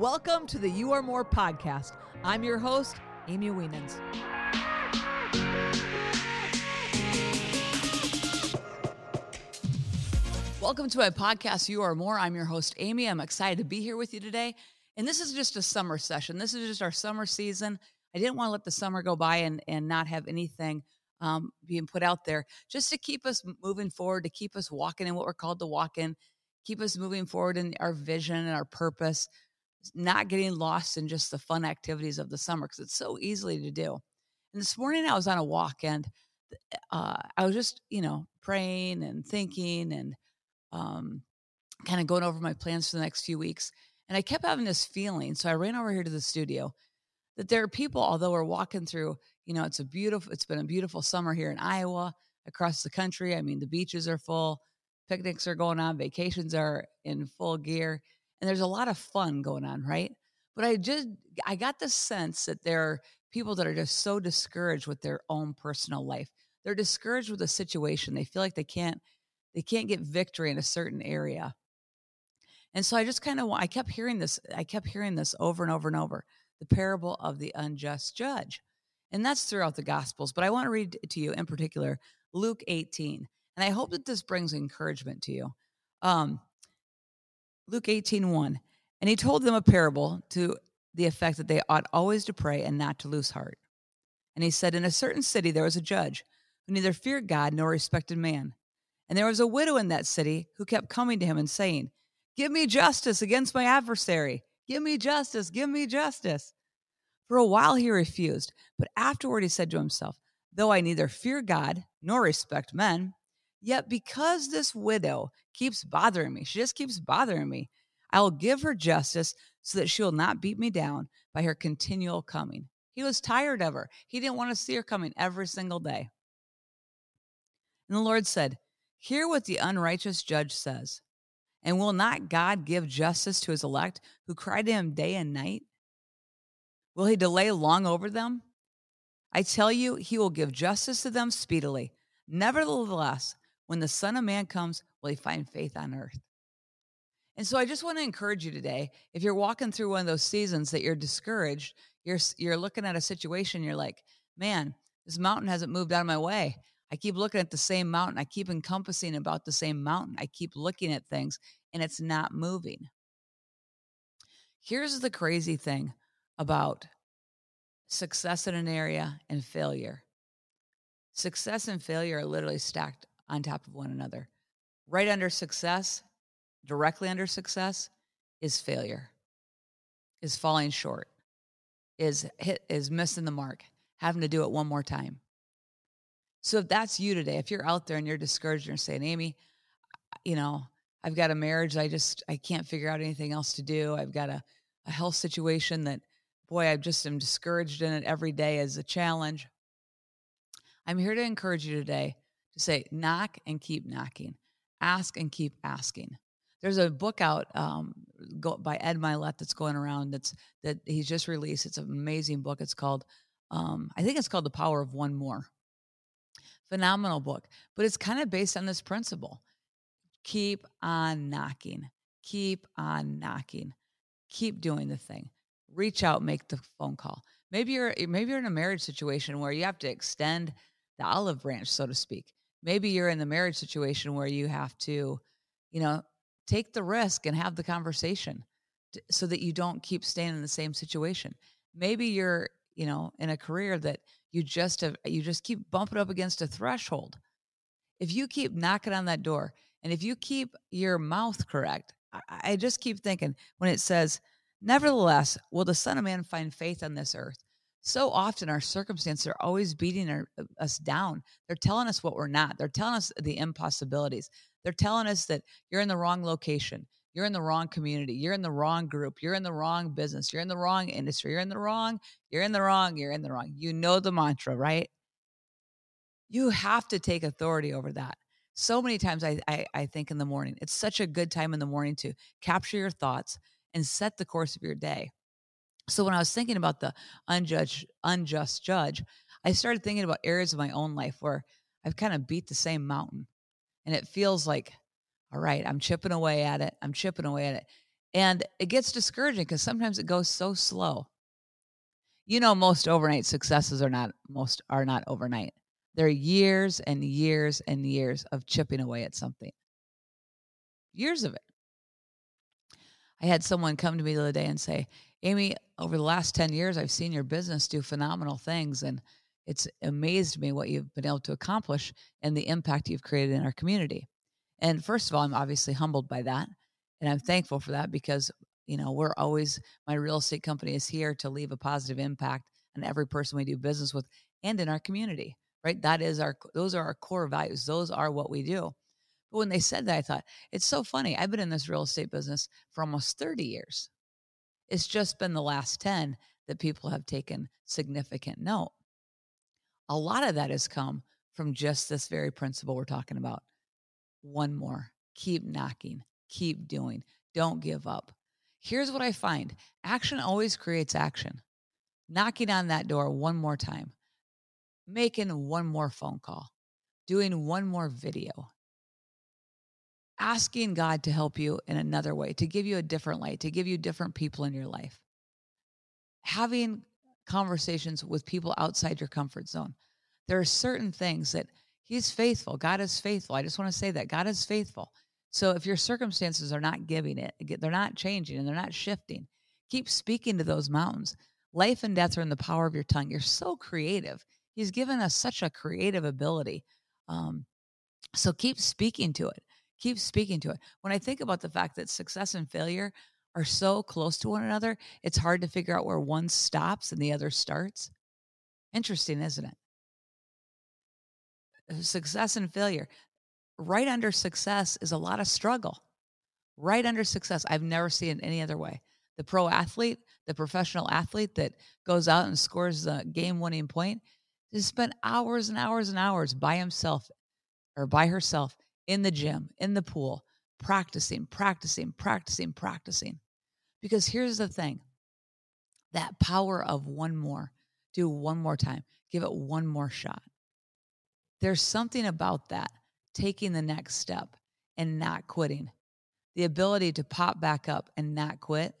Welcome to the You Are More podcast. I'm your host, Amy Wienands. Welcome to my podcast, You Are More. I'm your host, Amy. I'm excited to be here with you today. And this is just a summer session. This is just our summer season. I didn't want to let the summer go by and, and not have anything um, being put out there just to keep us moving forward, to keep us walking in what we're called to walk in, keep us moving forward in our vision and our purpose, not getting lost in just the fun activities of the summer because it's so easily to do. And this morning I was on a walk and uh, I was just, you know, praying and thinking and um, kind of going over my plans for the next few weeks. And I kept having this feeling. So I ran over here to the studio that there are people, although we're walking through, you know, it's a beautiful, it's been a beautiful summer here in Iowa, across the country. I mean, the beaches are full, picnics are going on, vacations are in full gear, and there's a lot of fun going on, right? But I just, I got the sense that there are people that are just so discouraged with their own personal life. They're discouraged with the situation. They feel like they can't, they can't get victory in a certain area. And so I just kind of, I kept hearing this, I kept hearing this over and over and over the parable of the unjust judge. And that's throughout the Gospels. But I want to read to you in particular Luke 18. And I hope that this brings encouragement to you. Um, Luke 18, 1. And he told them a parable to the effect that they ought always to pray and not to lose heart. And he said, In a certain city there was a judge who neither feared God nor respected man. And there was a widow in that city who kept coming to him and saying, Give me justice against my adversary. Give me justice. Give me justice. For a while he refused, but afterward he said to himself, Though I neither fear God nor respect men, yet because this widow keeps bothering me, she just keeps bothering me, I will give her justice so that she will not beat me down by her continual coming. He was tired of her. He didn't want to see her coming every single day. And the Lord said, Hear what the unrighteous judge says. And will not God give justice to his elect who cry to him day and night? Will he delay long over them? I tell you, he will give justice to them speedily. Nevertheless, when the Son of Man comes, will he find faith on earth? And so I just want to encourage you today. If you're walking through one of those seasons that you're discouraged, you're you're looking at a situation, you're like, man, this mountain hasn't moved out of my way. I keep looking at the same mountain. I keep encompassing about the same mountain. I keep looking at things and it's not moving. Here's the crazy thing about success in an area and failure success and failure are literally stacked on top of one another. Right under success, directly under success, is failure, is falling short, is hit, is missing the mark, having to do it one more time. So if that's you today, if you're out there and you're discouraged and you're saying, Amy, you know, I've got a marriage, I just I can't figure out anything else to do. I've got a, a health situation that boy, I just am discouraged in it every day as a challenge. I'm here to encourage you today to say, knock and keep knocking, ask and keep asking. There's a book out um, go, by Ed Mylett that's going around that's that he's just released. It's an amazing book. It's called, um, I think it's called The Power of One More. Phenomenal book, but it's kind of based on this principle. Keep on knocking, keep on knocking, keep doing the thing reach out, make the phone call. Maybe you're maybe you're in a marriage situation where you have to extend the olive branch, so to speak. Maybe you're in the marriage situation where you have to, you know, take the risk and have the conversation to, so that you don't keep staying in the same situation. Maybe you're, you know, in a career that you just have you just keep bumping up against a threshold. If you keep knocking on that door and if you keep your mouth correct, I, I just keep thinking when it says Nevertheless, will the Son of Man find faith on this earth? So often our circumstances are always beating our, uh, us down. They're telling us what we're not. They're telling us the impossibilities. They're telling us that you're in the wrong location. You're in the wrong community. You're in the wrong group. You're in the wrong business. You're in the wrong industry. You're in the wrong. You're in the wrong. You're in the wrong. You know the mantra, right? You have to take authority over that. So many times I, I, I think in the morning, it's such a good time in the morning to capture your thoughts, and set the course of your day. So when I was thinking about the unjudged, unjust judge, I started thinking about areas of my own life where I've kind of beat the same mountain. And it feels like, all right, I'm chipping away at it. I'm chipping away at it. And it gets discouraging because sometimes it goes so slow. You know, most overnight successes are not most are not overnight. They're years and years and years of chipping away at something. Years of it. I had someone come to me the other day and say, Amy, over the last 10 years, I've seen your business do phenomenal things. And it's amazed me what you've been able to accomplish and the impact you've created in our community. And first of all, I'm obviously humbled by that. And I'm thankful for that because, you know, we're always, my real estate company is here to leave a positive impact on every person we do business with and in our community, right? That is our, those are our core values. Those are what we do. But when they said that, I thought, it's so funny. I've been in this real estate business for almost 30 years. It's just been the last 10 that people have taken significant note. A lot of that has come from just this very principle we're talking about. One more, keep knocking, keep doing, don't give up. Here's what I find action always creates action. Knocking on that door one more time, making one more phone call, doing one more video, asking God to help you in another way, to give you a different light, to give you different people in your life. Having conversations with people outside your comfort zone. There are certain things that He's faithful. God is faithful. I just want to say that God is faithful. So if your circumstances are not giving it, they're not changing and they're not shifting, keep speaking to those mountains. Life and death are in the power of your tongue. You're so creative. He's given us such a creative ability. Um, so keep speaking to it keep speaking to it. When I think about the fact that success and failure are so close to one another, it's hard to figure out where one stops and the other starts. Interesting, isn't it? Uh, success and failure. Right under success is a lot of struggle. Right under success, I've never seen it any other way. The pro athlete, the professional athlete that goes out and scores the game winning point, has spent hours and hours and hours by himself or by herself in the gym, in the pool, practicing, practicing, practicing, practicing. Because here's the thing that power of one more, do one more time, give it one more shot. There's something about that, taking the next step and not quitting. The ability to pop back up and not quit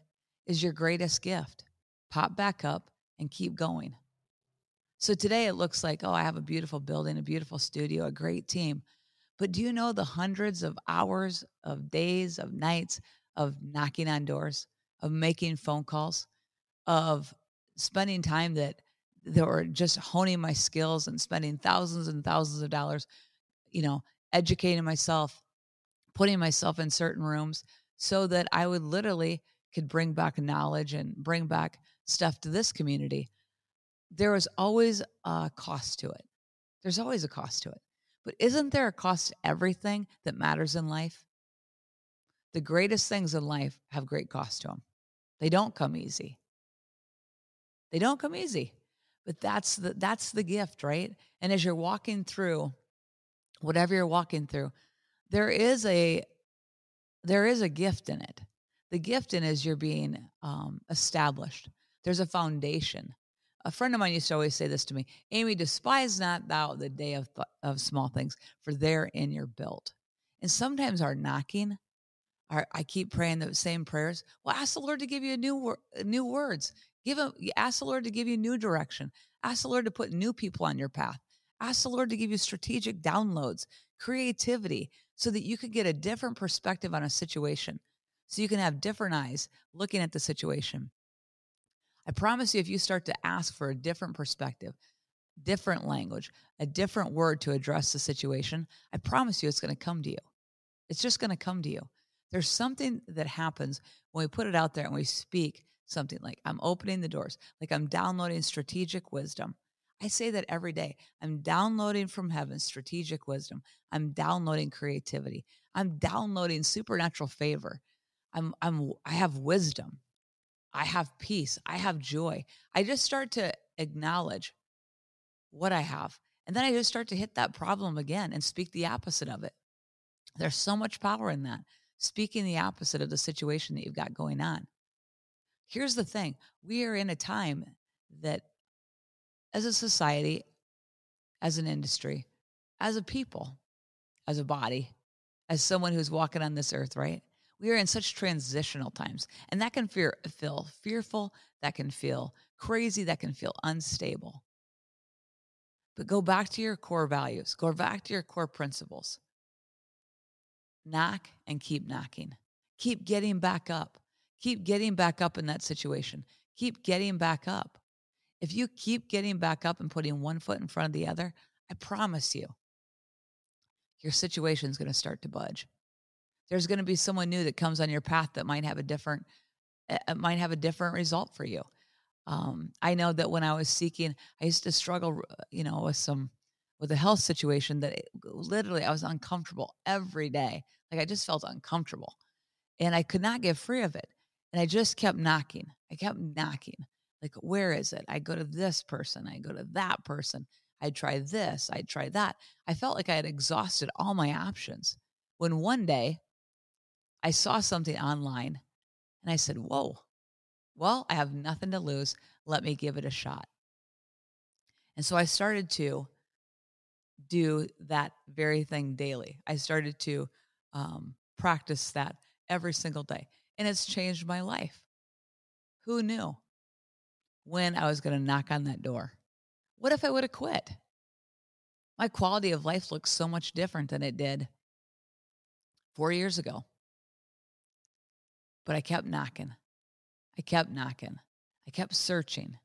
is your greatest gift. Pop back up and keep going. So today it looks like, oh, I have a beautiful building, a beautiful studio, a great team. But do you know the hundreds of hours, of days, of nights of knocking on doors, of making phone calls, of spending time that that were just honing my skills and spending thousands and thousands of dollars, you know, educating myself, putting myself in certain rooms so that I would literally could bring back knowledge and bring back stuff to this community. There was always a cost to it. There's always a cost to it. But isn't there a cost to everything that matters in life? The greatest things in life have great cost to them. They don't come easy. They don't come easy. But that's the that's the gift, right? And as you're walking through whatever you're walking through, there is a there is a gift in it. The gift in is you're being um, established. There's a foundation a friend of mine used to always say this to me Amy, despise not thou the day of, th- of small things, for therein you're built. And sometimes our knocking, our, I keep praying the same prayers. Well, ask the Lord to give you new wor- new words. Give him, ask the Lord to give you new direction. Ask the Lord to put new people on your path. Ask the Lord to give you strategic downloads, creativity, so that you could get a different perspective on a situation. So you can have different eyes looking at the situation. I promise you, if you start to ask for a different perspective, different language, a different word to address the situation, I promise you it's going to come to you. It's just going to come to you. There's something that happens when we put it out there and we speak something like, I'm opening the doors, like I'm downloading strategic wisdom. I say that every day. I'm downloading from heaven strategic wisdom. I'm downloading creativity. I'm downloading supernatural favor. I'm I'm I have wisdom. I have peace. I have joy. I just start to acknowledge what I have. And then I just start to hit that problem again and speak the opposite of it. There's so much power in that, speaking the opposite of the situation that you've got going on. Here's the thing we are in a time that, as a society, as an industry, as a people, as a body, as someone who's walking on this earth, right? We are in such transitional times, and that can fear, feel fearful, that can feel crazy, that can feel unstable. But go back to your core values, go back to your core principles. Knock and keep knocking. Keep getting back up. Keep getting back up in that situation. Keep getting back up. If you keep getting back up and putting one foot in front of the other, I promise you, your situation is going to start to budge. There's going to be someone new that comes on your path that might have a different, it might have a different result for you. Um, I know that when I was seeking, I used to struggle, uh, you know, with some with a health situation that it, literally I was uncomfortable every day. Like I just felt uncomfortable, and I could not get free of it. And I just kept knocking. I kept knocking. Like, where is it? I go to this person. I go to that person. I'd try this. I'd try that. I felt like I had exhausted all my options. When one day I saw something online and I said, Whoa, well, I have nothing to lose. Let me give it a shot. And so I started to do that very thing daily. I started to um, practice that every single day, and it's changed my life. Who knew when I was going to knock on that door? What if I would have quit? My quality of life looks so much different than it did four years ago. But I kept knocking. I kept knocking. I kept searching.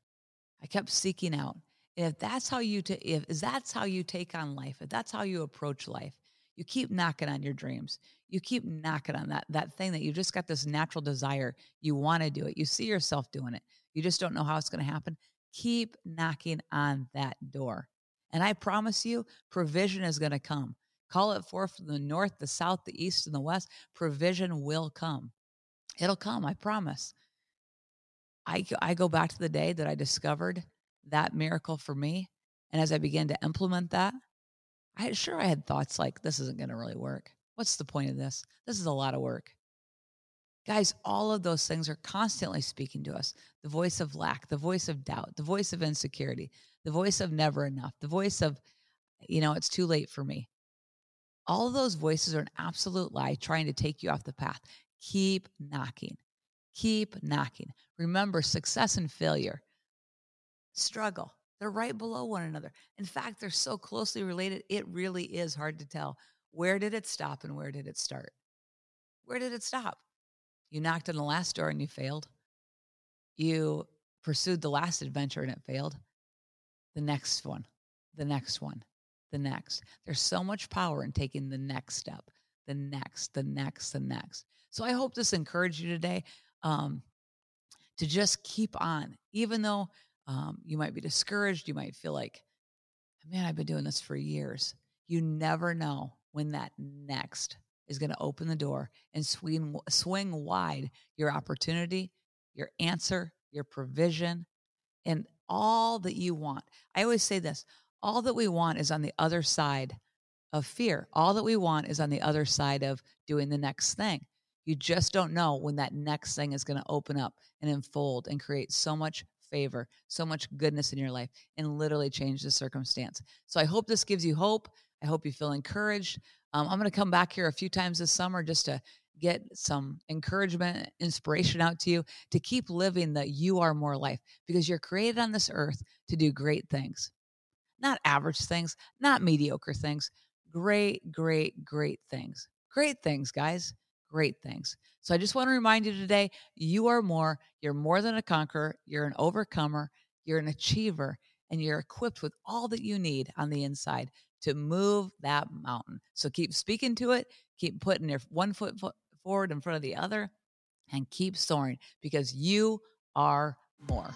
I kept seeking out. And if that's how you ta- if that's how you take on life, if that's how you approach life, you keep knocking on your dreams. You keep knocking on that that thing that you just got this natural desire. You want to do it. You see yourself doing it. You just don't know how it's going to happen. Keep knocking on that door. And I promise you, provision is going to come. Call it forth from the north, the south, the east, and the west. Provision will come. It'll come, I promise. I, I go back to the day that I discovered that miracle for me. And as I began to implement that, I sure I had thoughts like, this isn't going to really work. What's the point of this? This is a lot of work. Guys, all of those things are constantly speaking to us the voice of lack, the voice of doubt, the voice of insecurity, the voice of never enough, the voice of, you know, it's too late for me. All of those voices are an absolute lie trying to take you off the path. Keep knocking. Keep knocking. Remember, success and failure, struggle, they're right below one another. In fact, they're so closely related, it really is hard to tell where did it stop and where did it start? Where did it stop? You knocked on the last door and you failed. You pursued the last adventure and it failed. The next one, the next one, the next. There's so much power in taking the next step, the next, the next, the next. So I hope this encouraged you today um, to just keep on, even though um, you might be discouraged. You might feel like, man, I've been doing this for years. You never know when that next is going to open the door and swing, swing wide your opportunity, your answer, your provision, and all that you want. I always say this all that we want is on the other side of fear. All that we want is on the other side of doing the next thing. You just don't know when that next thing is going to open up and unfold and create so much favor, so much goodness in your life, and literally change the circumstance. So I hope this gives you hope. I hope you feel encouraged. Um, I'm going to come back here a few times this summer just to get some encouragement, inspiration out to you to keep living the you are more life because you're created on this earth to do great things, not average things, not mediocre things, great, great, great things. Great things, guys great things. So I just want to remind you today you are more. You're more than a conqueror. You're an overcomer. You're an achiever. And you're equipped with all that you need on the inside to move that mountain. So keep speaking to it. Keep putting your one foot forward in front of the other and keep soaring because you are more.